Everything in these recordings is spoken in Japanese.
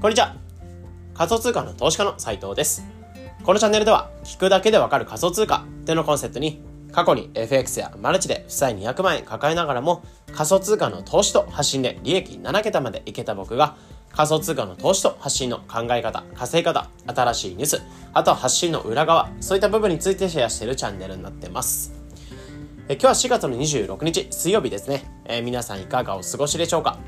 こんにちは。仮想通貨の投資家の斉藤です。このチャンネルでは、聞くだけでわかる仮想通貨っていうのコンセプトに、過去に FX やマルチで負債200万円抱えながらも、仮想通貨の投資と発信で利益7桁までいけた僕が、仮想通貨の投資と発信の考え方、稼ぎ方、新しいニュース、あとは発信の裏側、そういった部分についてシェアしているチャンネルになってます。え今日は4月の26日水曜日ですね、えー、皆さんいかがお過ごしでしょうか？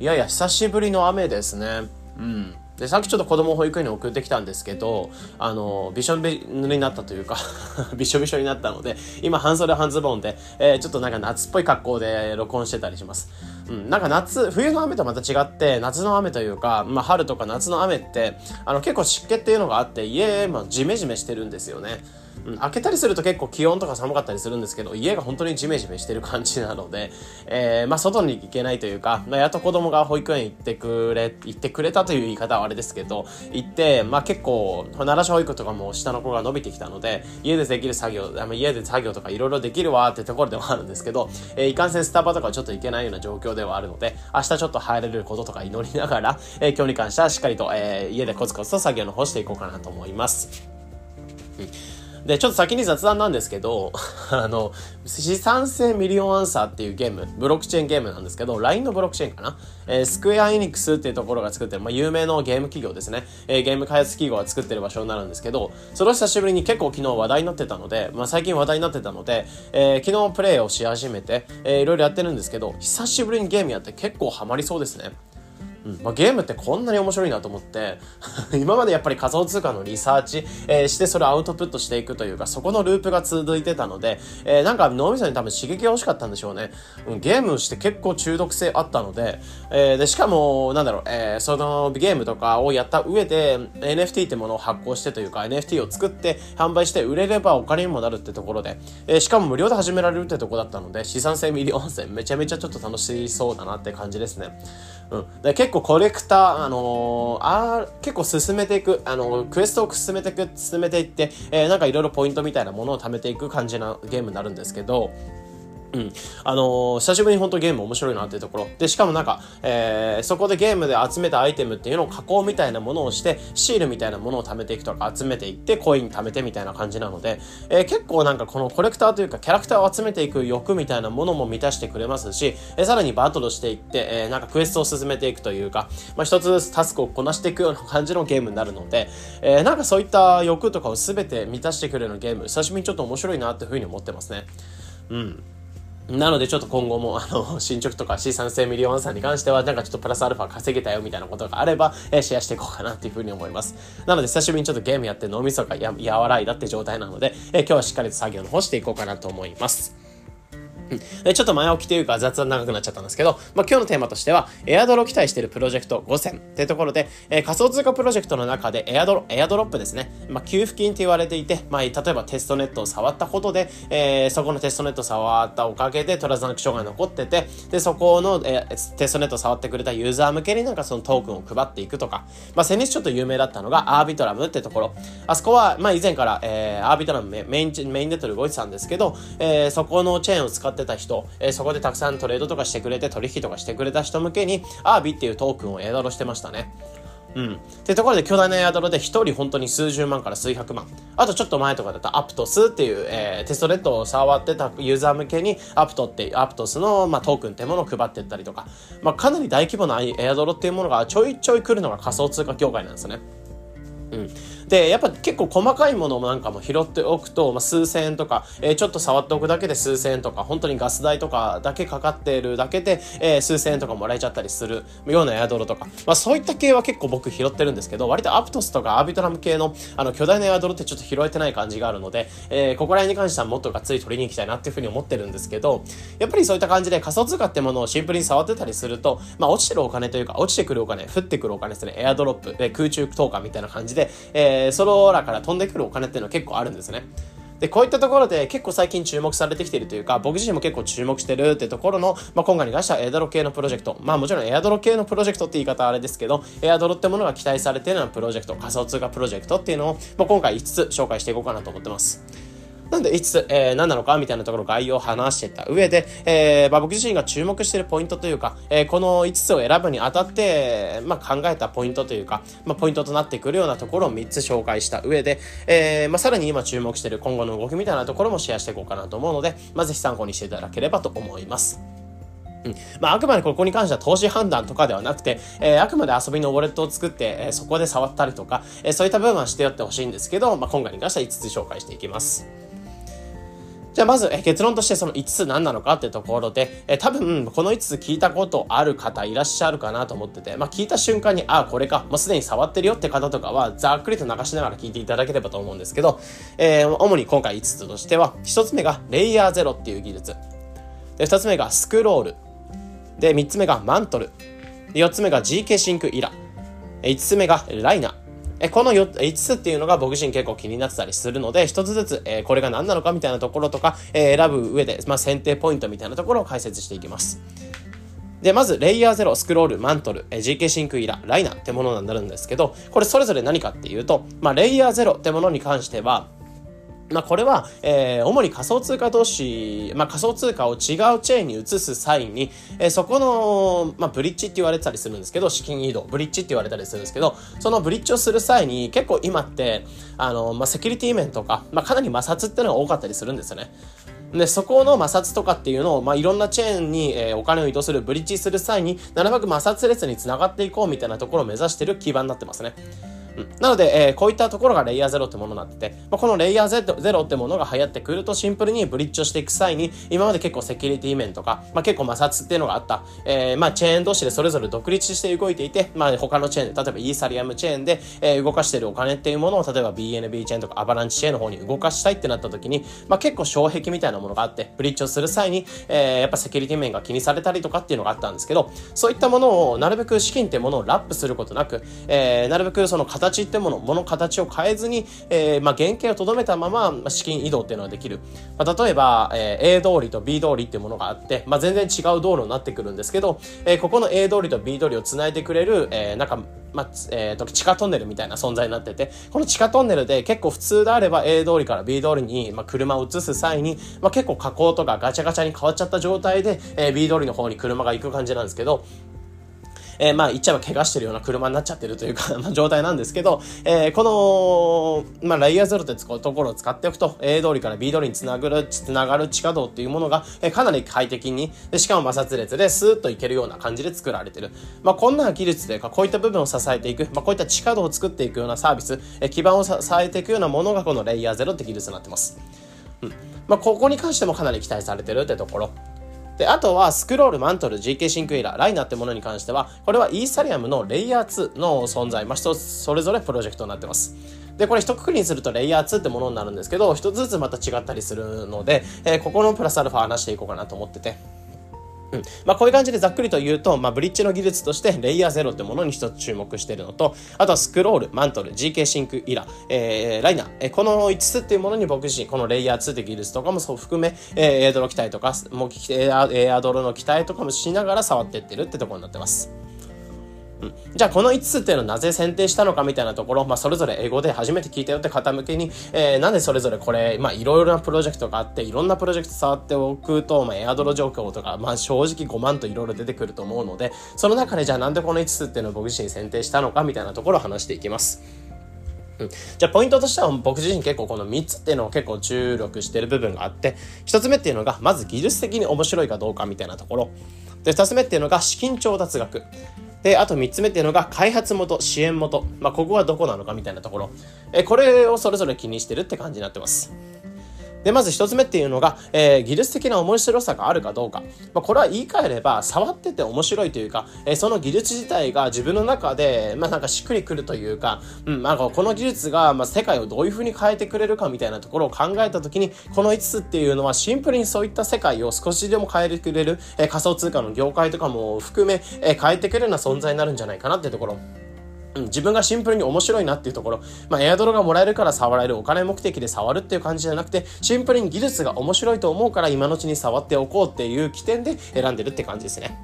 いやいや久しぶりの雨ですねうん。でさっきちょっと子供を保育園に送ってきたんですけどあのびしょびぬになったというか びしょびしょになったので今半袖半ズボンで、えー、ちょっとなんか夏っぽい格好で録音してたりします。うん、なんか夏冬の雨とまた違って夏の雨というか、まあ、春とか夏の雨ってあの結構湿気っていうのがあって家、まあ、ジメジメしてるんですよね。開けたりすると結構気温とか寒かったりするんですけど、家が本当にジメジメしてる感じなので、えー、まあ、外に行けないというか、まあ、やっと子供が保育園行ってくれ、行ってくれたという言い方はあれですけど、行って、まあ、結構、奈良市保育とかも下の子が伸びてきたので、家でできる作業、あ家で作業とかいろいろできるわってところではあるんですけど、えー、いかんせんスタバとかちょっと行けないような状況ではあるので、明日ちょっと入れることとか祈りながら、えー、今日に関してはしっかりと、えー、家でコツコツと作業の方していこうかなと思います。うんで、ちょっと先に雑談なんですけど、あの、資産性ミリオンアンサーっていうゲーム、ブロックチェーンゲームなんですけど、LINE のブロックチェーンかな？えー、スクエアエニックスっていうところが作ってる、まあ、有名のゲーム企業ですね。えー、ゲーム開発企業が作ってる場所になるんですけど、それを久しぶりに結構昨日話題になってたので、まあ、最近話題になってたので、えー、昨日プレイをし始めて、えー、いろいろやってるんですけど、久しぶりにゲームやって結構ハマりそうですね。うん。まあ、ゲームってこんなに面白いなと思って 今までやっぱり仮想通貨のリサーチ、えー、してそれをアウトプットしていくというかそこのループが続いてたので、えー、なんか脳みそに多分刺激が欲しかったんでしょうね、うん、ゲームして結構中毒性あったので,、えー、でしかもなんだろう、えー、そのゲームとかをやった上で NFT ってものを発行してというか NFT を作って販売して売れればお金にもなるってところで、えー、しかも無料で始められるってとこだったので資産性ミリオン線めちゃめちゃちょっと楽しそうだなって感じですね。うん、で結構コレクター、あのー、あ結構進めていく、あのー、クエストを進めていく、進めていって、えー、なんかいろいろポイントみたいなものを貯めていく感じなゲームになるんですけど、うん。あのー、久しぶりに本当ゲーム面白いなっていうところ。で、しかもなんか、えー、そこでゲームで集めたアイテムっていうのを加工みたいなものをして、シールみたいなものを貯めていくとか、集めていって、コイン貯めてみたいな感じなので、えー、結構なんかこのコレクターというか、キャラクターを集めていく欲みたいなものも満たしてくれますし、えー、さらにバトルしていって、えー、なんかクエストを進めていくというか、まあ、一つずつタスクをこなしていくような感じのゲームになるので、えー、なんかそういった欲とかを全て満たしてくれるゲーム、久しぶりにちょっと面白いなっていうふうに思ってますね。うん。なのでちょっと今後もあの 進捗とか資産性ミリオンさんに関してはなんかちょっとプラスアルファ稼げたよみたいなことがあれば、え、シェアしていこうかなっていうふうに思います。なので久しぶりにちょっとゲームやって脳みそがや和らいだって状態なので、え、今日はしっかりと作業の方していこうかなと思います。ちょっと前置きというか雑談長くなっちゃったんですけど、まあ、今日のテーマとしては、エアドロ期待しているプロジェクト5選っていうところで、えー、仮想通貨プロジェクトの中でエアドロ、エアドロップですね。まあ、給付金って言われていて、まあ、例えばテストネットを触ったことで、えー、そこのテストネットを触ったおかげでトランザクションが残ってて、で、そこの、えー、テストネットを触ってくれたユーザー向けになんかそのトークンを配っていくとか、まあ、先日ちょっと有名だったのがアービトラムってところ。あそこは、まあ、以前から、えー、アービトラムメイン、メインネットで動いてたんですけど、えー、そこのチェーンを使ってた人、えーそこでたくさんトレードとかしてくれて取引とかしてくれた人向けにアービーっていうトークンをエアドロしてましたね。うん。ってところで巨大なエアドロで1人本当に数十万から数百万。あとちょっと前とかだとアプトスっていう、えー、テストレッドを触ってたユーザー向けにアプトってアプトスの、まあ、トークンってものを配ってったりとか、まあ、かなり大規模なエアドロっていうものがちょいちょい来るのが仮想通貨業界なんですね。うん。で、やっぱ結構細かいものなんかも拾っておくと、まあ、数千円とか、えー、ちょっと触っておくだけで数千円とか、本当にガス代とかだけかかっているだけで、えー、数千円とかもらえちゃったりするようなエアドロとか、まあそういった系は結構僕拾ってるんですけど、割とアプトスとかアービトラム系のあの巨大なエアドロってちょっと拾えてない感じがあるので、えー、ここら辺に関してはもっとがっつり取りに行きたいなっていうふうに思ってるんですけど、やっぱりそういった感じで仮想通貨ってものをシンプルに触ってたりすると、まあ落ちてるお金というか、落ちてくるお金、降ってくるお金ですね、エアドロップ、え空中投下みたいな感じで、えー、そのらからから飛んでくるお金っていうのは結構あるんですね。で、こういったところで結構最近注目されてきているというか、僕自身も結構注目してるってところの、まあ、今回に関してはエアドロ系のプロジェクト。まあもちろんエアドロ系のプロジェクトって言い方はあれですけど、エアドロってものが期待されているようなプロジェクト、仮想通貨プロジェクトっていうのを、まあ、今回5つ紹介していこうかなと思ってます。なんで、いつ、えー、何なのかみたいなところ概要を話してた上で、えー、まあ、僕自身が注目してるポイントというか、えー、この5つを選ぶにあたって、まあ、考えたポイントというか、まあ、ポイントとなってくるようなところを3つ紹介した上で、えー、まあ、さらに今注目してる今後の動きみたいなところもシェアしていこうかなと思うので、まあ、ぜひ参考にしていただければと思います。うんまあ、あくまでここに関しては投資判断とかではなくて、えー、あくまで遊びのウォレットを作って、えー、そこで触ったりとか、えー、そういった部分はしてやってほしいんですけど、まあ、今回に関しては5つ紹介していきます。じゃあまず、え結論としてその5つ何なのかってところで、え多分この5つ聞いたことある方いらっしゃるかなと思ってて、まあ聞いた瞬間に、ああ、これか、もうすでに触ってるよって方とかは、ざっくりと流しながら聞いていただければと思うんですけど、えー、主に今回5つとしては、1つ目がレイヤー0っていう技術。で、2つ目がスクロール。で、3つ目がマントル。4つ目が GK シンクイラ。5つ目がライナー。えこの 5, 5つっていうのが僕自身結構気になってたりするので、1つずつ、えこれが何なのかみたいなところとか、え選ぶ上で、まあ、選定ポイントみたいなところを解説していきます。で、まず、レイヤー0、スクロール、マントル、GK シンクイラ、ライナーってものになるんですけど、これそれぞれ何かっていうと、まあ、レイヤー0ってものに関しては、まあ、これは、えー、主に仮想通貨同士、まあ、仮想通貨を違うチェーンに移す際に、えー、そこの、まあ、ブリッジって言われてたりするんですけど、資金移動、ブリッジって言われたりするんですけど、そのブリッジをする際に、結構今って、あの、まあ、セキュリティ面とか、まあ、かなり摩擦っていうのが多かったりするんですよね。で、そこの摩擦とかっていうのを、まあ、いろんなチェーンに、えー、お金を移動する、ブリッジする際に、なるべく摩擦列につながっていこうみたいなところを目指してる基盤になってますね。なので、えー、こういったところがレイヤーゼロってものになってて、まあ、このレイヤーゼロってものが流行ってくるとシンプルにブリッジをしていく際に、今まで結構セキュリティ面とか、まあ、結構摩擦っていうのがあった、えー、まあ、チェーン同士でそれぞれ独立して動いていて、まあ、他のチェーン、例えばイーサリアムチェーンで、えー、動かしてるお金っていうものを、例えば BNB チェーンとかアバランチチェーンの方に動かしたいってなった時に、まあ、結構障壁みたいなものがあって、ブリッジをする際に、えー、やっぱセキュリティ面が気にされたりとかっていうのがあったんですけど、そういったものをなるべく資金ってものをラップすることなく、えー、なるべくその形形ってもの、もの形を変えずに、えー、まあ、原型を留めたまま、ま資金移動っていうのができる。まあ、例えば、えー、A 通りと B 通りっていうものがあって、まあ、全然違う道路になってくるんですけど、えー、ここの A 通りと B 通りを繋いでくれる、え、なんか、まあ、えー、と、地下トンネルみたいな存在になってて、この地下トンネルで結構普通であれば A 通りから B 通りに、まあ、車を移す際に、まあ、結構加工とかガチャガチャに変わっちゃった状態で、えー、B 通りの方に車が行く感じなんですけど、えー、まあ言っちゃえば怪我してるような車になっちゃってるというか ま、状態なんですけど、えー、この、まあ、ライヤーゼロってところを使っておくと、A 通りから B 通りにつながる、つながる地下道っていうものが、え、かなり快適に、でしかも摩擦列でスーッといけるような感じで作られてる。まあ、こんな技術というか、こういった部分を支えていく、まあ、こういった地下道を作っていくようなサービス、え、基盤を支えていくようなものがこのレイヤーゼロって技術になってます。うん。まあ、ここに関してもかなり期待されてるってところ。で、あとはスクロール、マントル、GK シンクイラー、ライナーってものに関しては、これはイーサリアムのレイヤー2の存在、まあ、一つそれぞれプロジェクトになってます。で、これ一括りにするとレイヤー2ってものになるんですけど、一つずつまた違ったりするので、えー、ここのプラスアルファ話していこうかなと思ってて。うん。まあ、こういう感じでざっくりと言うと、まあ、ブリッジの技術として、レイヤー0ってものに一つ注目しているのと、あとはスクロール、マントル、GK シンクイラ、えー、ライナー、えー、この5つっていうものに僕自身、このレイヤー2って技術とかもそう含め、えー、エアドロ機体とか、もうエアエアドロの機体とかもしながら触ってってるってところになってます。じゃあこの5つっていうのをなぜ選定したのかみたいなところ、まあ、それぞれ英語で初めて聞いたよって方向けに、えー、なんでそれぞれこれ、まあ、いろいろなプロジェクトがあって、いろんなプロジェクト触っておくと、まあ、エアドロ状況とか、まあ、正直5万といろいろ出てくると思うので、その中でじゃあなんでこの5つっていうのを僕自身選定したのかみたいなところを話していきます。うん、じゃあポイントとしては僕自身結構この3つっていうのを結構注力してる部分があって1つ目っていうのがまず技術的に面白いかどうかみたいなところ。で2つ目っていうのが資金調達額。で、あと3つ目っていうのが開発元、支援元。まあ、ここはどこなのかみたいなところ。え、これをそれぞれ気にしてるって感じになってます。で、まず一つ目っていうのが、えー、技術的な面白さがあるかどうか。まあ、これは言い換えれば、触ってて面白いというか、えー、その技術自体が自分の中で、まあなんかしっくりくるというか、うん、なんかこの技術が、まあ、世界をどういう風に変えてくれるかみたいなところを考えたときに、この5つっていうのはシンプルにそういった世界を少しでも変えてくれる、えー、仮想通貨の業界とかも含め、え変えてくれるような存在になるんじゃないかなっていうところ。自分がシンプルに面白いなっていうところ、まあ、エアドロがもらえるから触られる、お金目的で触るっていう感じじゃなくて、シンプルに技術が面白いと思うから今のうちに触っておこうっていう起点で選んでるって感じですね。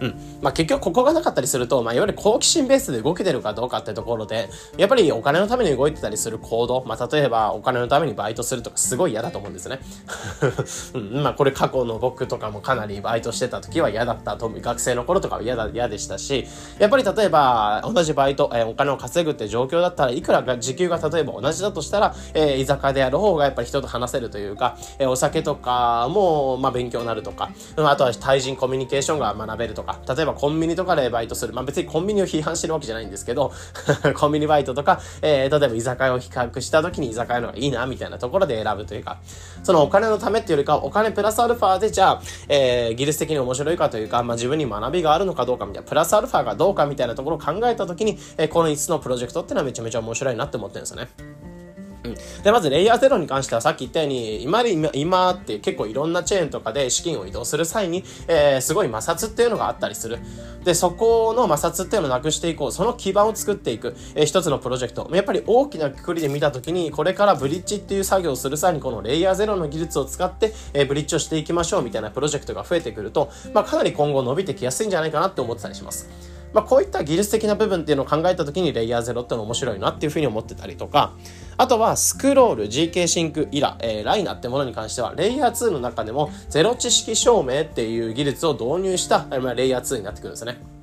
うんまあ、結局ここがなかったりすると、まあ、いわゆる好奇心ベースで動けてるかどうかってところでやっぱりお金のために動いてたりする行動、まあ、例えばお金のためにバイトするとかすごい嫌だと思うんですね、うんまあ、これ過去の僕とかもかなりバイトしてた時は嫌だったと学生の頃とかは嫌だ嫌でしたしやっぱり例えば同じバイト、えー、お金を稼ぐって状況だったらいくらか時給が例えば同じだとしたら、えー、居酒屋でやる方がやっぱり人と話せるというか、えー、お酒とかも、まあ、勉強になるとか、あとは対人コミュニケーションが学べるとか例えばコンビニとかでバイトする。まあ別にコンビニを批判してるわけじゃないんですけど、コンビニバイトとか、えー、例えば居酒屋を比較した時に居酒屋の方がいいな、みたいなところで選ぶというか、そのお金のためっていうよりか、お金プラスアルファでじゃあ、えー、技術的に面白いかというか、まあ自分に学びがあるのかどうかみたいな、プラスアルファがどうかみたいなところを考えた時に、えー、この5つのプロジェクトっていうのはめちゃめちゃ面白いなって思ってるんですよね。うん、でまずレイヤー0に関してはさっき言ったように今今って結構いろんなチェーンとかで資金を移動する際に、えー、すごい摩擦っていうのがあったりする。でそこの摩擦っていうのをなくしていこう。その基盤を作っていく、えー、一つのプロジェクト。やっぱり大きなくくりで見た時にこれからブリッジっていう作業をする際にこのレイヤー0の技術を使って、えー、ブリッジをしていきましょうみたいなプロジェクトが増えてくると、まあ、かなり今後伸びてきやすいんじゃないかなって思ってたりします。まあ、こういった技術的な部分っていうのを考えた時にレイヤー0っての面白いなっていうふうに思ってたりとかあとはスクロール GK シンクイラ、えー、ライナーってものに関してはレイヤー2の中でもゼロ知識証明っていう技術を導入した、まあ、レイヤー2になってくるんですね。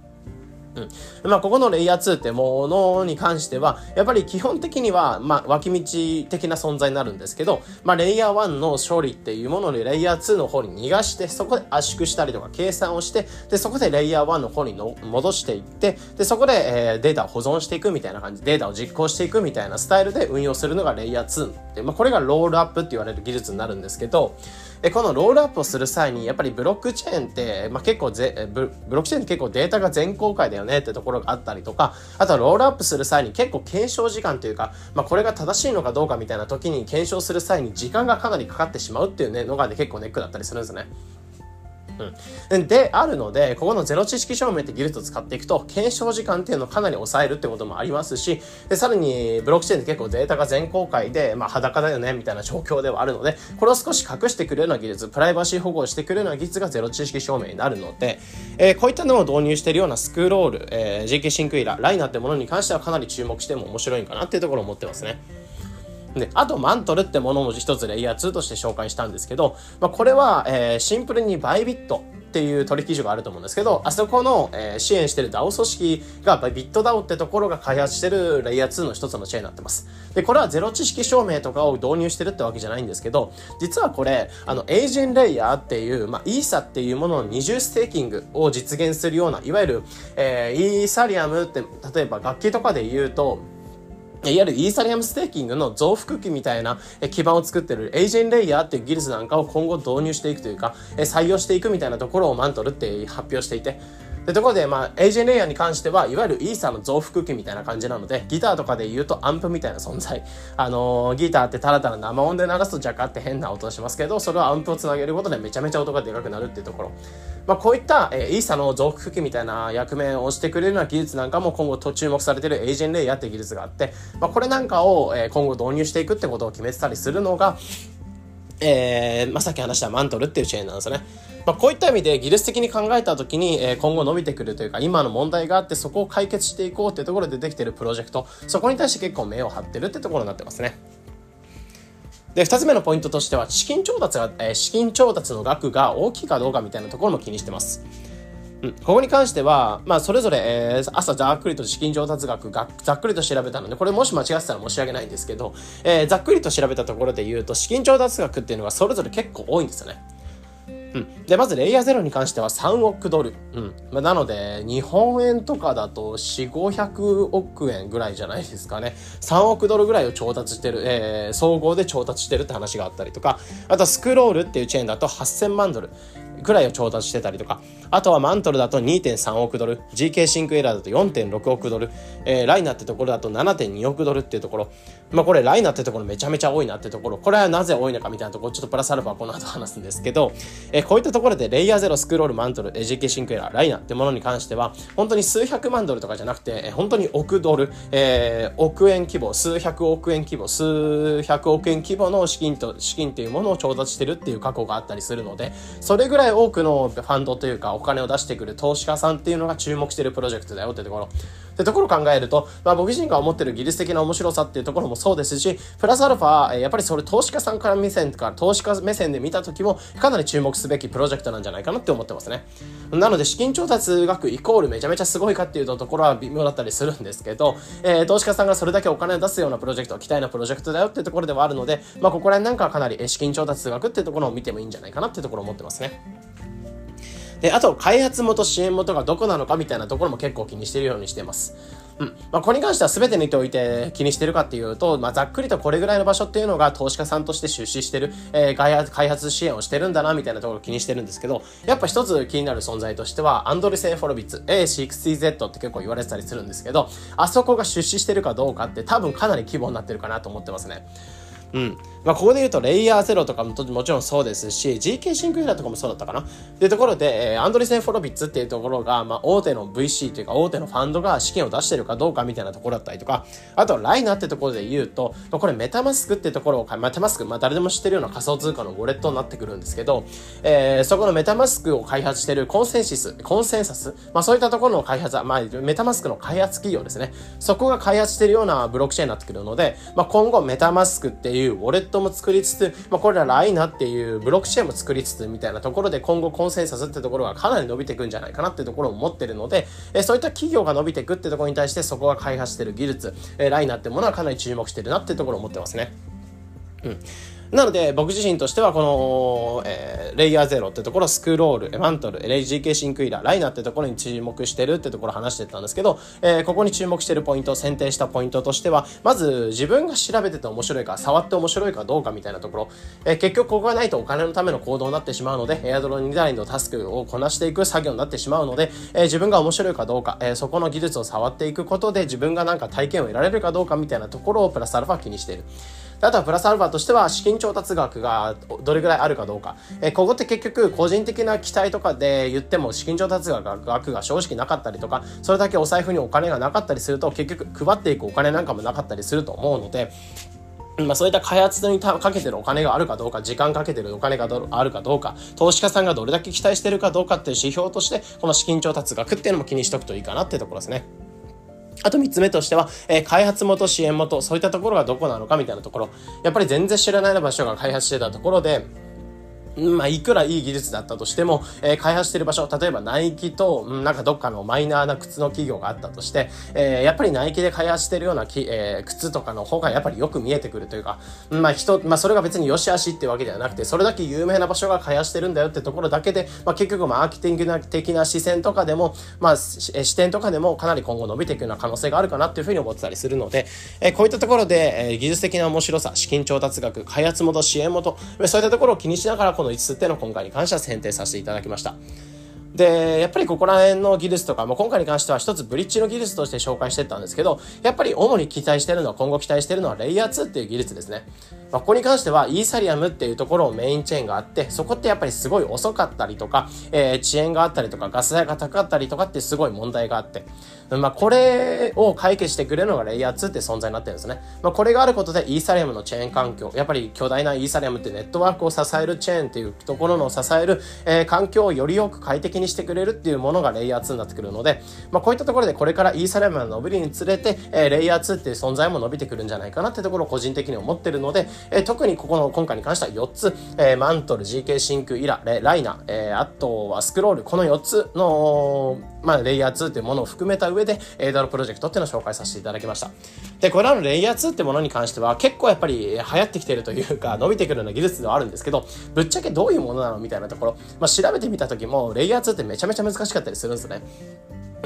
うん。まあ、ここのレイヤー2ってものに関しては、やっぱり基本的には、まあ、脇道的な存在になるんですけど、まあ、レイヤー1の処理っていうものにレイヤー2の方に逃がして、そこで圧縮したりとか計算をして、で、そこでレイヤー1の方にの戻していって、で、そこで、えー、データを保存していくみたいな感じ、データを実行していくみたいなスタイルで運用するのがレイヤー2で、まあ、これがロールアップって言われる技術になるんですけど、でこのロールアップをする際にやっぱりブロックチェーンって、まあ、結構ぜブブロックチェーンって結構データが全公開だよねってところがあったりとかあとはロールアップする際に結構検証時間というか、まあ、これが正しいのかどうかみたいな時に検証する際に時間がかなりかかってしまうっていう、ね、のが、ね、結構ネックだったりするんですね。うん、であるのでここのゼロ知識証明って技術を使っていくと検証時間っていうのをかなり抑えるってこともありますしでさらにブロックチェーンって結構データが全公開で、まあ、裸だよねみたいな状況ではあるのでこれを少し隠してくれるような技術プライバシー保護をしてくれるような技術がゼロ知識証明になるので、えー、こういったのを導入しているようなスクロール、えー、GK シンクイラライナーってものに関してはかなり注目しても面白いんかなっていうところを思ってますね。で、あとマントルってものも一つレイヤー2として紹介したんですけど、まあ、これは、えー、シンプルにバイビットっていう取引所があると思うんですけど、あそこの、えー、支援してる DAO 組織がビット DAO ってところが開発してるレイヤー2の一つのチェーンになってます。で、これはゼロ知識証明とかを導入してるってわけじゃないんですけど、実はこれ、あの、 EigenLayer っていう、まあ、イーサっていうものの二重ステーキングを実現するような、いわゆる、えー、イーサリアムって、例えば楽器とかで言うと、いわゆるイーサリアムステーキングの増幅器みたいな基盤を作ってる EigenLayer っていう技術なんかを今後導入していくというか、採用していくみたいなところを Mantle って発表していて、で、ところで、まあ、 EigenLayer に関しては、いわゆるイーサの増幅器みたいな感じなので、ギターとかで言うとアンプみたいな存在。あのー、ギターってただただ生音で鳴らすとジャカって変な音しますけど、それはアンプをつなげることでめちゃめちゃ音がでかくなるっていうところ。まあ、こういった、えー、イーサの増幅器みたいな役目をしてくれるような技術なんかも今後と注目されてるエージェンレイヤーっていう技術があって、まあ、これなんかを、えー、今後導入していくってことを決めてたりするのが、えー、まあ、さっき話したマントルっていうチェーンなんですね。まあ、こういった意味で技術的に考えた時に、え、今後伸びてくるというか今の問題があってそこを解決していこうっていうところでできてるプロジェクトそこに対して結構目を張ってるってところになってますね。で、二つ目のポイントとしては、資金調達が、え、資金調達の額が大きいかどうかみたいなところも気にしてます。うん、ここに関しては、まあ、それぞれ、えー、朝ざっくりと資金調達額がざっくりと調べたので、これもし間違ってたら申し訳ないんですけど、えー、ざっくりと調べたところで言うと、資金調達額っていうのがそれぞれ結構多いんですよね。うん。で、まずレイヤー0に関しては3億ドル。うん。まあ、なので、日本円とかだと4、500億円ぐらいじゃないですかね。3億ドルぐらいを調達してる、えー、総合で調達してるって話があったりとか、あとは Scroll っていうチェーンだと8000万ドル。くらいを調達してたりとか、あとは Mantle だと2.3億ドル、GK シンクエラーだと4.6億ドル、えー、 Linea ってところだと7.2億ドルっていうところ、まあこれ Linea ってところめちゃめちゃ多いなってところ、これはなぜ多いのかみたいなところ、ちょっとプラスアルファこの後話すんですけど、えこういったところでレイヤーゼロ、スクロール、マントル、GK シンクエラー、ライナーってものに関しては、本当に数百万ドルとかじゃなくて、え本当に億ドル、えー、億円規模、数百億円規模、数百億円規模の資金と、資金っていうものを調達してるっていう過去があったりするので、それぐらい多くのファンドというかお金を出してくる投資家さんっていうのが注目してるプロジェクトだよってところ。ってところを考えると、まあ僕自身が思ってる技術的な面白さっていうところもそうですし、プラスアルファ、やっぱりそれ投資家さんから目線とか、投資家目線で見た時も、かなり注目すべきプロジェクトなんじゃないかなって思ってますね。なので、資金調達額イコールめちゃめちゃすごいかっていうところは微妙だったりするんですけど、えー、投資家さんがそれだけお金を出すようなプロジェクト、期待なプロジェクトだよっていうところではあるので、まあここら辺なんかはかなり資金調達額っていうところを見てもいいんじゃないかなっていうところを思ってますね。で、あと、開発元、支援元がどこなのかみたいなところも結構気にしてるようにしてます。うん。まあ、これに関しては全てにおいて気にしてるかっていうと、まあ、ざっくりとこれぐらいの場所っていうのが投資家さんとして出資してる、えー、開発、開発支援をしてるんだな、みたいなところを気にしてるんですけど、やっぱ一つ気になる存在としては、アンドレセン・フォロビッツ、A60Z って結構言われてたりするんですけど、あそこが出資してるかどうかって多分かなり規模になってるかなと思ってますね。うん。まあ、ここで言うと、レイヤーゼロとかももちろんそうですし、GK シンクエラとかもそうだったかなっていうところで、えー、アンドリセン・フォロビッツっていうところが、まあ、大手の VC というか、大手のファンドが資金を出してるかどうかみたいなところだったりとか、あと、ライナーってところで言うと、これメタマスクってところを、メタマスク、まあ、誰でも知ってるような仮想通貨のウォレットになってくるんですけど、えー、そこのメタマスクを開発してるコンセンシス、コンセンサス、まあ、そういったところの開発は、まあ、メタマスクの開発企業ですね。そこが開発してるようなブロックチェーンになってくるので、まあ、今後メタマスクっていうウォレットも作りつつ、まあ、これらライナっていうブロックチェーンも作りつつみたいなところで今後コンセンサスってところがかなり伸びていくんじゃないかなっていうところを持ってるので、えそういった企業が伸びていくってところに対してそこが開発してる技術、えライナってものはかなり注目してるなっていうところを思ってますね。うん。なので、僕自身としては、この、えー、レイヤーゼロってところ、スクロール、マントル、LGK シンクイラー、ライナーってところに注目してるってところ話してたんですけど、えー、ここに注目してるポイント、選定したポイントとしては、まず自分が調べてて面白いか、触って面白いかどうかみたいなところ、えー、結局ここがないとお金のための行動になってしまうので、エアドロ2台のタスクをこなしていく作業になってしまうので、えー、自分が面白いかどうか、えー、そこの技術を触っていくことで自分がなんか体験を得られるかどうかみたいなところをプラスアルファ気にしている。あとはプラスアルファとしては資金調達額がどれぐらいあるかどうか。えここって結局個人的な期待とかで言っても資金調達額が正直なかったりとか、それだけお財布にお金がなかったりすると結局配っていくお金なんかもなかったりすると思うので、まあそういった開発にかけてるお金があるかどうか、時間かけてるお金があるかどうか、投資家さんがどれだけ期待してるかどうかっていう指標として、この資金調達額っていうのも気にしとくといいかなっていうところですね。あと3つ目としては、えー、開発元、支援元、そういったところがどこなのかみたいなところ。やっぱり全然知らない場所が開発してたところで、まあ、いくらいい技術だったとしても、えー、開発してる場所、例えばナイキと、うん、なんかどっかのマイナーな靴の企業があったとして、えー、やっぱりナイキで開発してるようなき、えー、靴とかの方がやっぱりよく見えてくるというか、まあ人、まあそれが別に良し悪しってわけではなくて、それだけ有名な場所が開発してるんだよってところだけで、まあ結局マーケティング的な視線とかでも、まあ視点とかでもかなり今後伸びていくような可能性があるかなっていうふうに思ってたりするので、えー、こういったところで、えー、技術的な面白さ、資金調達額、開発元、支援元、そういったところを気にしながらこの5つっての今回に関しては選定させていただきました。で、やっぱりここら辺の技術とか、も今回に関しては一つブリッジの技術として紹介してったんですけど、やっぱり主に期待してるのは、今後期待してるのはレイヤー2っていう技術ですね。まあ、ここに関してはイーサリアムっていうところをメインチェーンがあって、そこってやっぱりすごい遅かったりとか、えー、遅延があったりとか、ガス代が高かったりとかってすごい問題があって、まあ、これを解決してくれるのがレイヤー2って存在になってるんですね。まあ、これがあることでイーサリアムのチェーン環境、やっぱり巨大なイーサリアムってネットワークを支えるチェーンっていうところの支える、えー、環境をよりよく快適にしてくれるっていうものがレイヤー2になってくるので、まあ、こういったところでこれからイーサリアムが伸びるにつれて、えー、レイヤー2っていう存在も伸びてくるんじゃないかなってところを個人的に思ってるので、えー、特にここの今回に関しては4つ、えー、マントル、GK シンク、イラ、ライナ、えー、あとはスクロール、この4つの、まあ、レイヤー2っていうものを含めた上で、エイダロプロジェクトっていうのを紹介させていただきました。で、これらのレイヤー2ってものに関しては結構やっぱり流行ってきてるというか、伸びてくるような技術ではあるんですけど、ぶっちゃけどういうものなのみたいなところ、まあ、調べてみた時も、レイヤー2ってめちゃめちゃ難しかったりするんですね。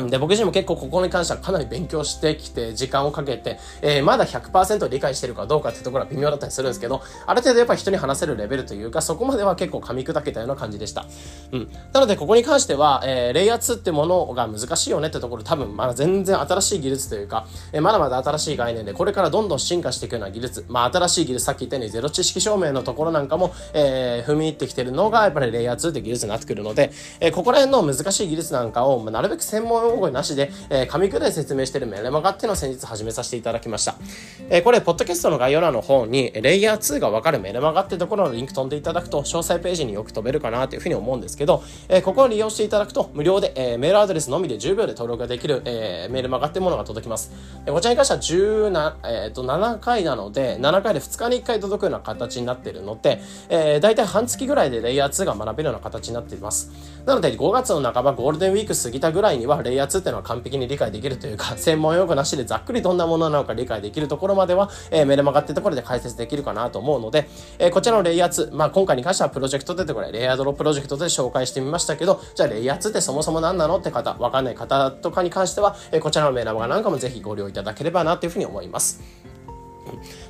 で、僕自身も結構ここに関してはかなり勉強してきて、時間をかけて、えー、まだ100%理解してるかどうかっていうところは微妙だったりするんですけど、ある程度やっぱ人に話せるレベルというか、そこまでは結構噛み砕けたような感じでした。うん。なので、ここに関しては、えー、レイヤー2ってものが難しいよねってところ、多分、まだ全然新しい技術というか、えー、まだまだ新しい概念で、これからどんどん進化していくような技術、まあ、新しい技術、さっき言ったようにゼロ知識証明のところなんかも、えー、踏み入ってきてるのが、やっぱりレイヤー2って技術になってくるので、えー、ここら辺の難しい技術なんかを、まあ、なるべく専門用語なしで、えー、噛み砕い説明しているメルマガっていうのを先日始めさせていただきました。えー、これ、ポッドキャストの概要欄の方に、レイヤー2がわかるメルマガってところのリンク飛んでいただくと、詳細ページによく飛べるかなというふうに思うんですけど、えー、ここを利用していただくと、無料で、えー、メールアドレスのみで10秒で登録ができる、えー、メールマガっていうものが届きます。えー、こちらに関しては17、えー、と7回なので、7回で2日に1回届くような形になっているので、えー、大体半月ぐらいでレイヤー2が学べるような形になっています。なので、5月の半ばゴールデンウィーク過ぎたぐらいには、レイヤー圧っていうのは完璧に理解できるというか、専門用語なしでざっくりどんなものなのか理解できるところまでは、えー、メルマガってところで解説できるかなと思うので、えー、こちらのレイヤー2、まあ今回に関してはプロジェクトでこれ、レイヤードロプロジェクトで紹介してみましたけど、じゃあレイ圧ってそもそも何なのって方、わかんない方とかに関しては、えー、こちらのメルマガなんかもぜひご利用いただければなというふうに思います。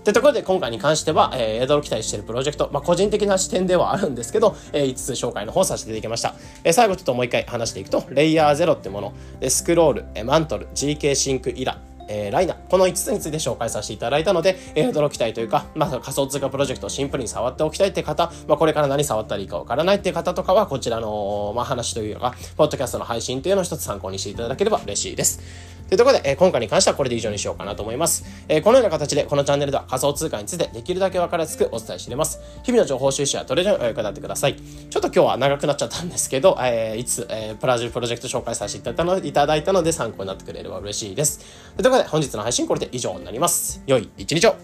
というところで今回に関しては、えー、驚期待しているプロジェクト、まあ、個人的な視点ではあるんですけど、えー、5つ紹介の方させていただきました。えー、最後ちょっともう一回話していくと、レイヤー0ってもの、スクロール、えマントル、GK シンクイラ、えー、ライナー、この5つについて紹介させていただいたので、えー、驚きたいというか、まあ、仮想通貨プロジェクトをシンプルに触っておきたいって方、まあ、これから何触ったらいいかわからないって方とかは、こちらの、まあ、話というか、ポッドキャストの配信というのを一つ参考にしていただければ嬉しいです。というところで、え、今回に関してはこれで以上にしようかなと思います。え、このような形で、このチャンネルでは仮想通貨についてできるだけ分かりやすくお伝えしています。日々の情報収集はトレードにお役立てください。ちょっと今日は長くなっちゃったんですけど、えー、いつ、えー、プラジルプロジェクト紹介させていただいたのいただいたので参考になってくれれば嬉しいです。ということで、本日の配信これで以上になります。良い一日を